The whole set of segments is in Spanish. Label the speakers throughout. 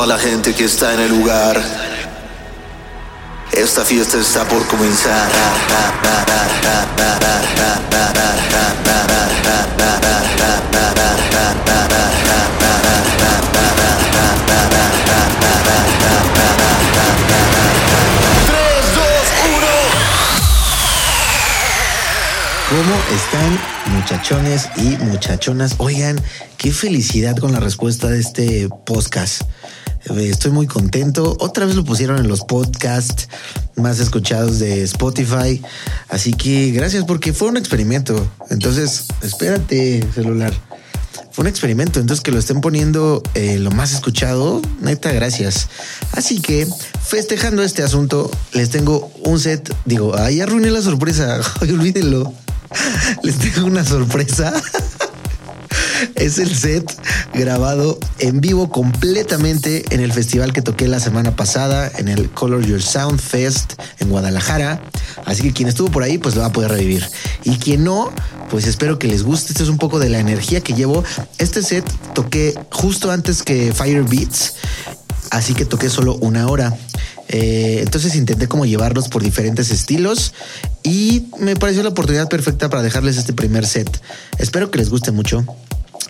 Speaker 1: Toda la gente que está en el lugar. Esta fiesta está por comenzar.
Speaker 2: ¿Cómo están muchachones y muchachonas? Oigan, qué felicidad con la respuesta de este podcast. Eh, Estoy muy contento. Otra vez lo pusieron en los podcasts más escuchados de Spotify. Así que gracias porque fue un experimento. Entonces, espérate, celular. Fue un experimento, entonces que lo estén poniendo eh, lo más escuchado, neta, gracias. Así que, festejando este asunto, les tengo un set. Digo, ahí arruiné la sorpresa. Ay, olvídenlo. Les tengo una sorpresa. Es el set grabado en vivo completamente en el festival que toqué la semana pasada, en el Color Your Sound Fest en Guadalajara. Así que quien estuvo por ahí, pues lo va a poder revivir. Y quien no, pues espero que les guste. Esto es un poco de la energía que llevo. Este set toqué justo antes que Fire Beats, así que toqué solo una hora. Eh, entonces intenté como llevarlos por diferentes estilos y me pareció la oportunidad perfecta para dejarles este primer set. Espero que les guste mucho.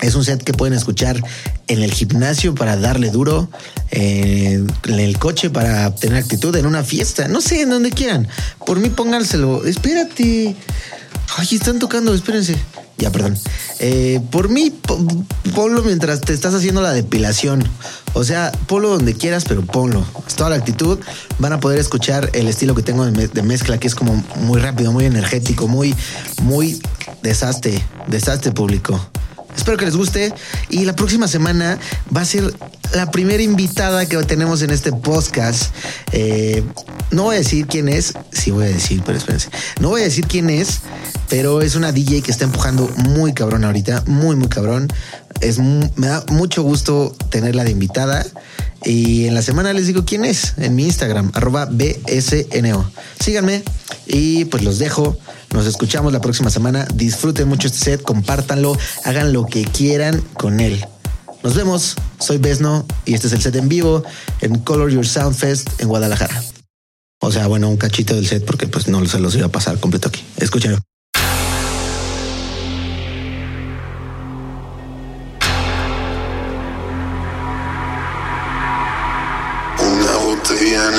Speaker 2: Es un set que pueden escuchar en el gimnasio para darle duro, en el coche para tener actitud, en una fiesta, no sé, en donde quieran. Por mí pónganselo. Espérate. Ay, están tocando, espérense. Ya, perdón. Eh, por mí, po- ponlo mientras te estás haciendo la depilación. O sea, ponlo donde quieras, pero ponlo. Es toda la actitud. Van a poder escuchar el estilo que tengo de mezcla, que es como muy rápido, muy energético, muy, muy desastre, desastre público. Espero que les guste. Y la próxima semana va a ser la primera invitada que tenemos en este podcast. Eh, no voy a decir quién es. Sí voy a decir, pero espérense. No voy a decir quién es, pero es una DJ que está empujando muy cabrón ahorita. Muy, muy cabrón. Es, me da mucho gusto tenerla de invitada. Y en la semana les digo quién es en mi Instagram, arroba BSNO. Síganme y pues los dejo. Nos escuchamos la próxima semana. Disfruten mucho este set, compártanlo, hagan lo que quieran con él. Nos vemos. Soy Besno y este es el set en vivo en Color Your Sound Fest en Guadalajara. O sea, bueno, un cachito del set porque pues no se los iba a pasar completo aquí. Escúchenlo.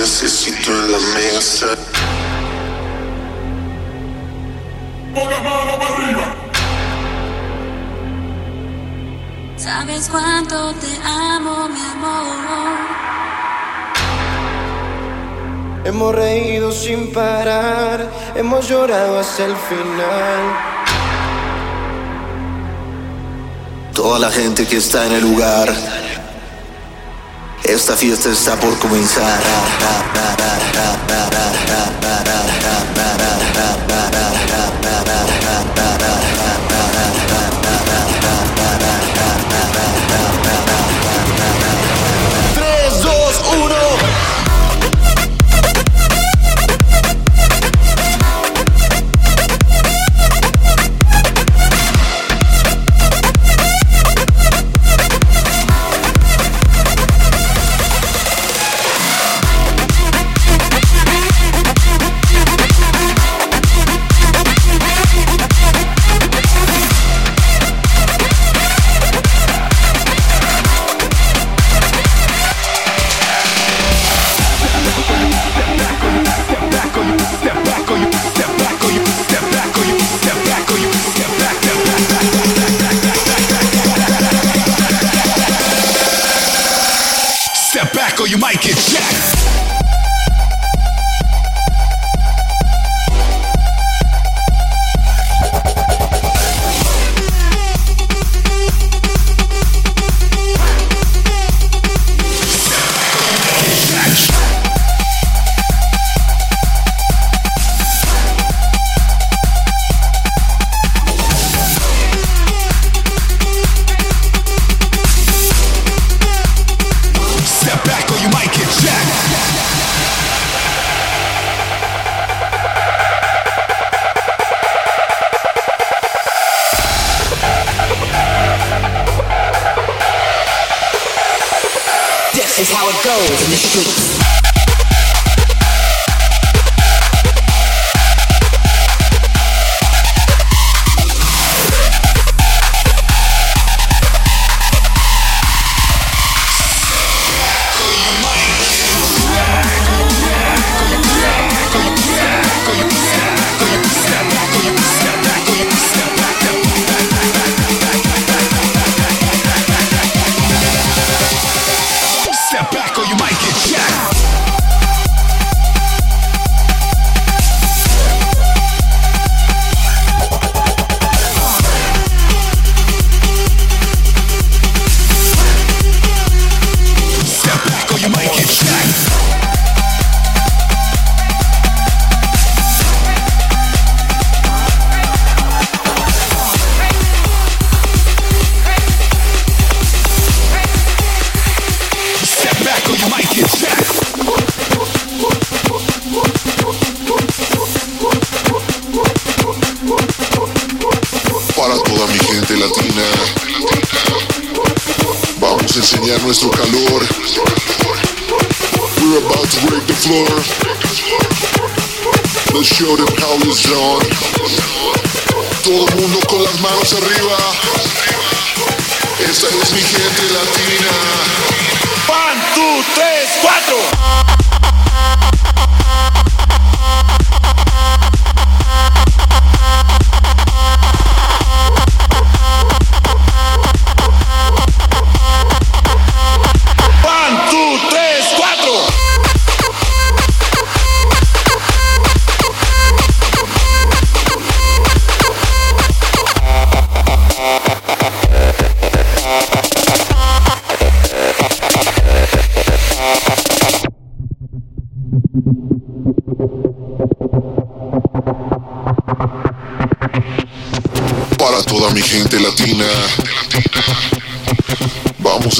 Speaker 1: Necesito en la mesa.
Speaker 3: Sabes cuánto te amo, mi amor.
Speaker 4: Hemos reído sin parar, hemos llorado hasta el final.
Speaker 1: Toda la gente que está en el lugar. Esta fiesta está por comenzar.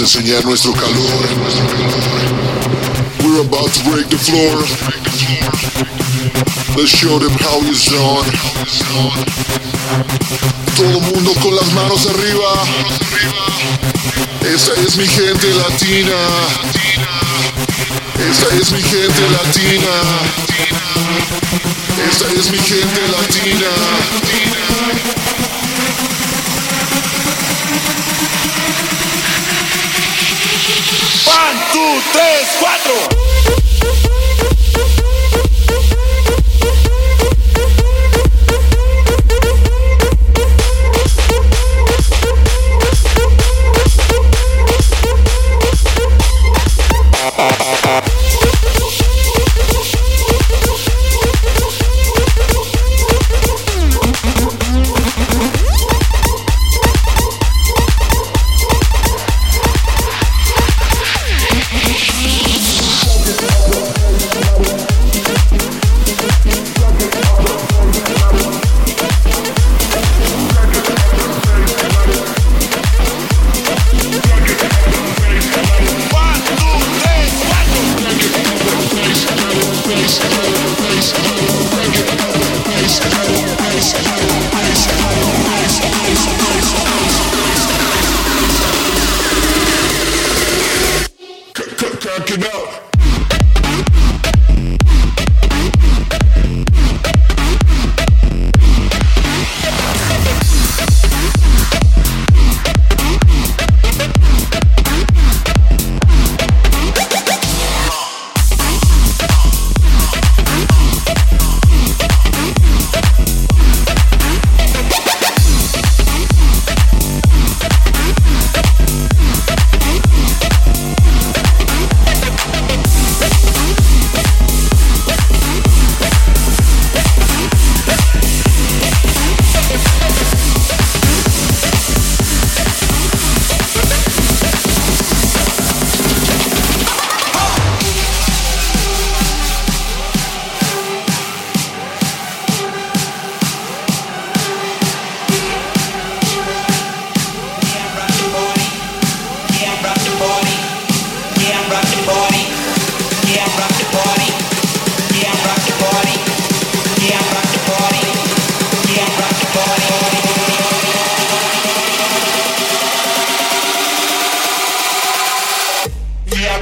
Speaker 1: Enseñar nuestro calor. We're about to break the floor. Let's show them how it's done. Todo mundo con las manos arriba. Esta es mi gente latina. Esta es mi gente latina. Esta es mi gente latina. 2, 3,
Speaker 5: 4.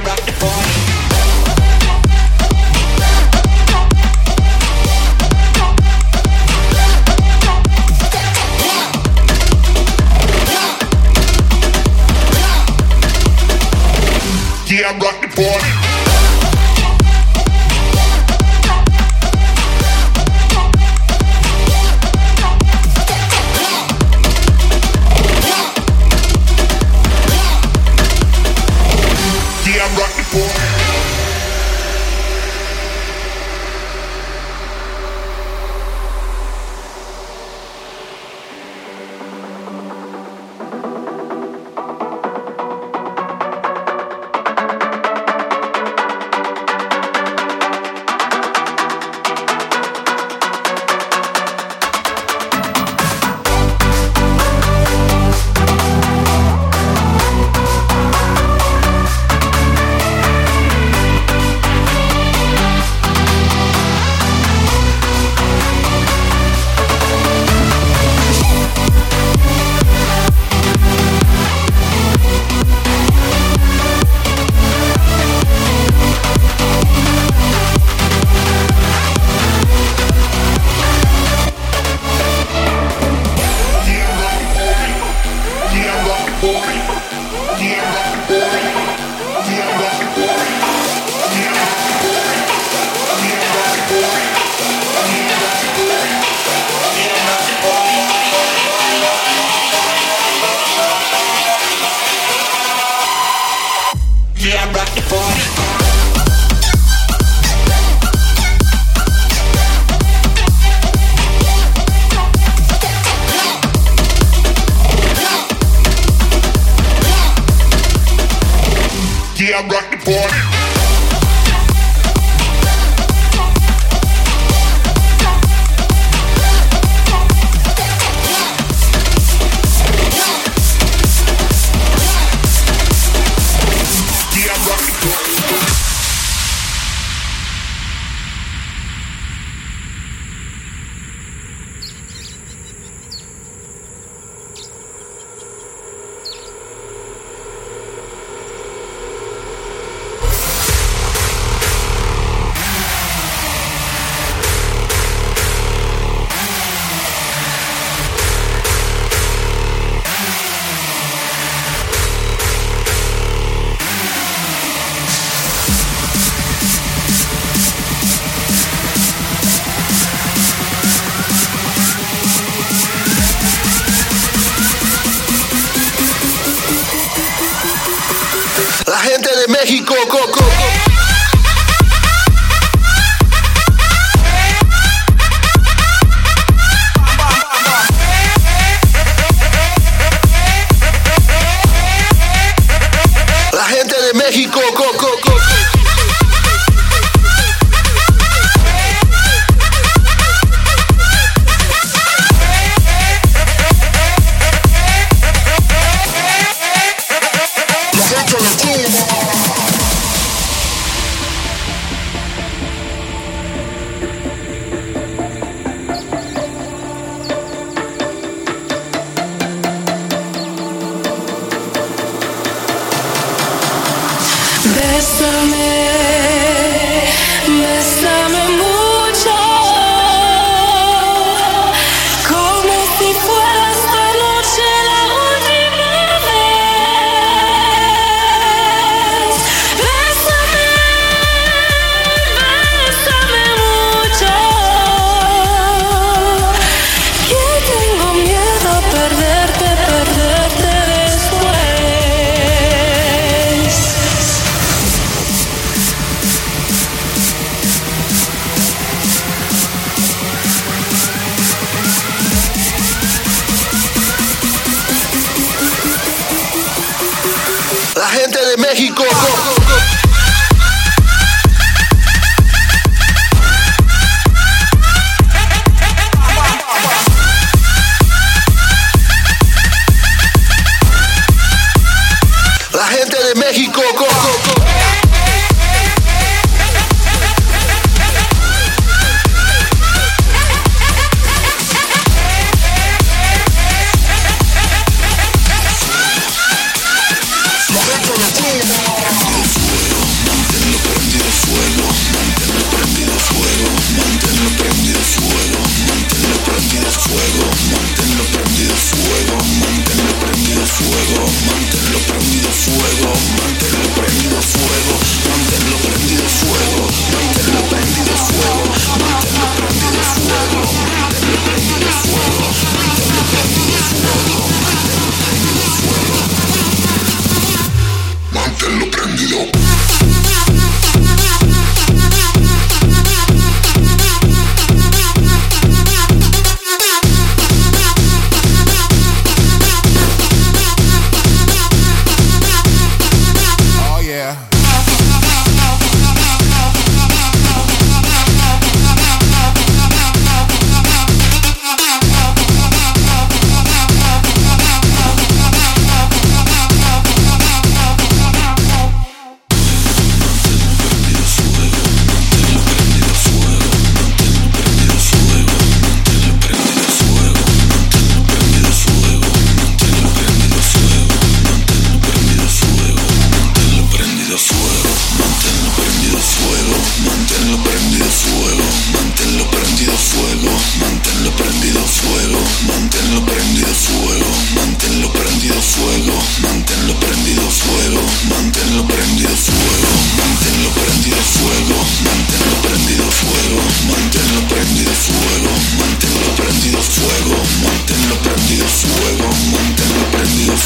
Speaker 5: rock the
Speaker 3: boy. México.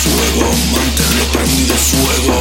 Speaker 5: fuego, manténlo prendido fuego.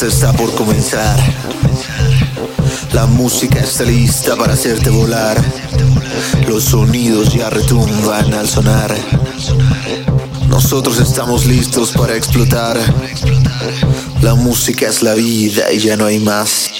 Speaker 5: Fiesta está por comenzar. La música está lista para hacerte volar. Los sonidos ya retumban al sonar. Nosotros estamos listos para explotar. La música es la vida y ya no hay más.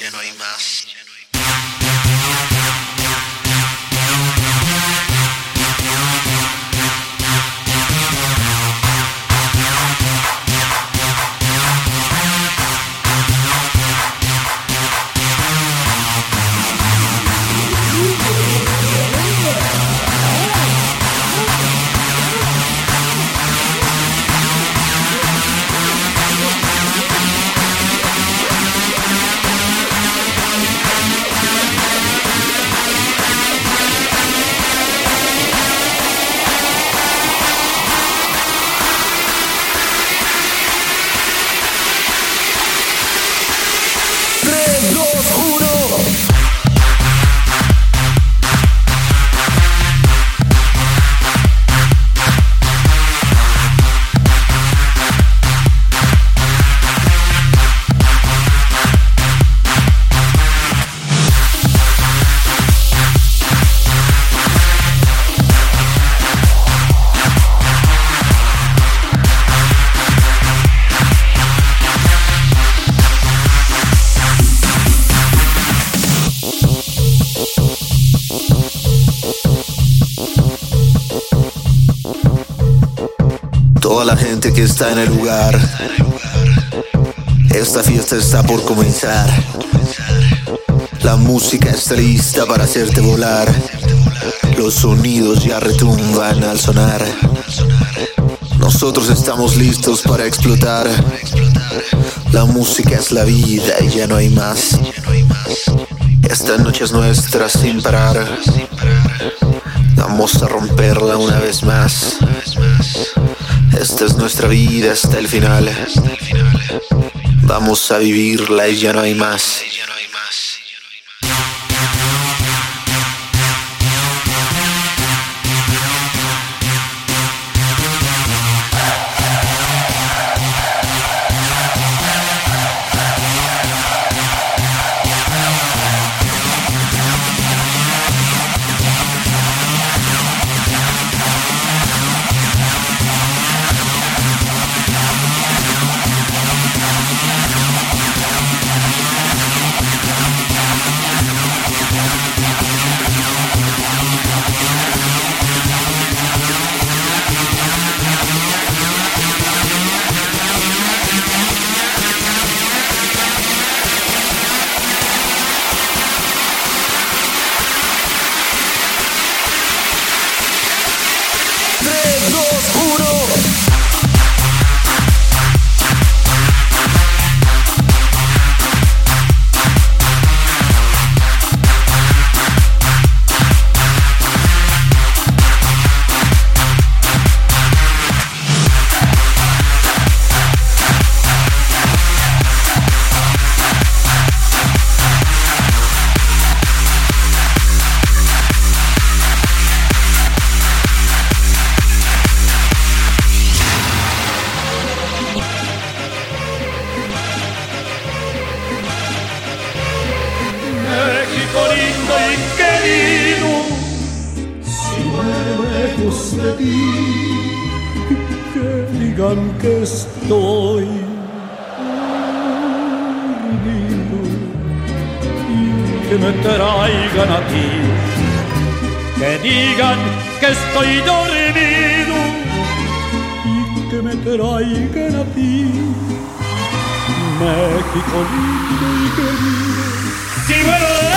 Speaker 2: Está en el lugar. Esta fiesta está por comenzar. La música está lista para hacerte volar. Los sonidos ya retumban al sonar. Nosotros estamos listos para explotar. La música es la vida y ya no hay más. Esta noche es nuestra sin parar. Vamos a romperla una vez más. Esta es nuestra vida hasta el final. Vamos a vivirla y ya no hay más.
Speaker 6: Me traigan a ti, que digan que estoy dormido y que me traigan a ti, México lindo y querido. Si
Speaker 7: Llegó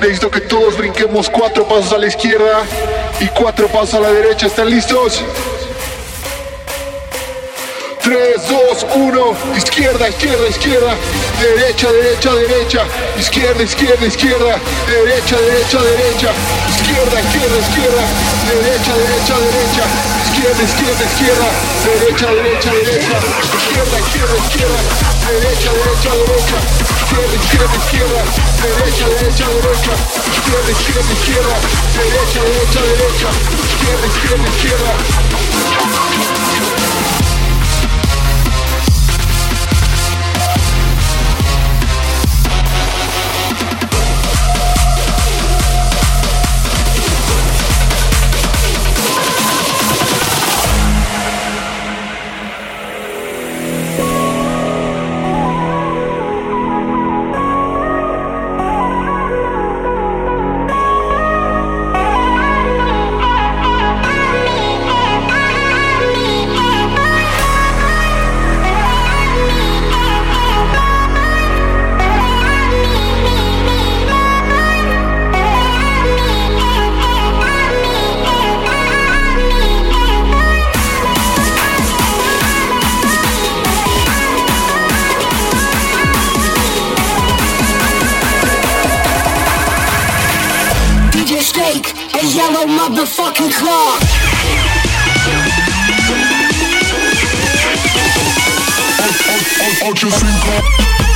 Speaker 7: Necesito que todos brinquemos cuatro pasos a la izquierda y cuatro pasos a la derecha. ¿Están listos? 3, 2, 1, izquierda, izquierda, izquierda, derecha, derecha, derecha, izquierda, izquierda, izquierda, derecha, derecha, derecha, izquierda, izquierda, izquierda, derecha, derecha, derecha izquierda, izquierda, izquierda, derecha, derecha, derecha, izquierda, izquierda, izquierda, derecha, derecha, derecha, izquierda, izquierda, izquierda, derecha, derecha, derecha, izquierda, izquierda, izquierda, derecha, derecha, derecha, izquierda, izquierda, izquierda.
Speaker 3: yellow motherfucking clock.
Speaker 7: Ultra
Speaker 8: sync.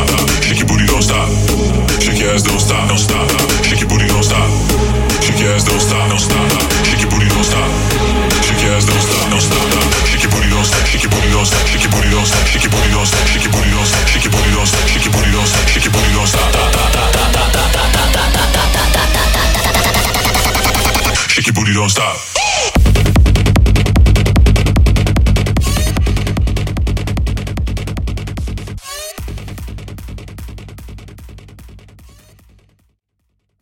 Speaker 8: bullions, shake it bullions, shake it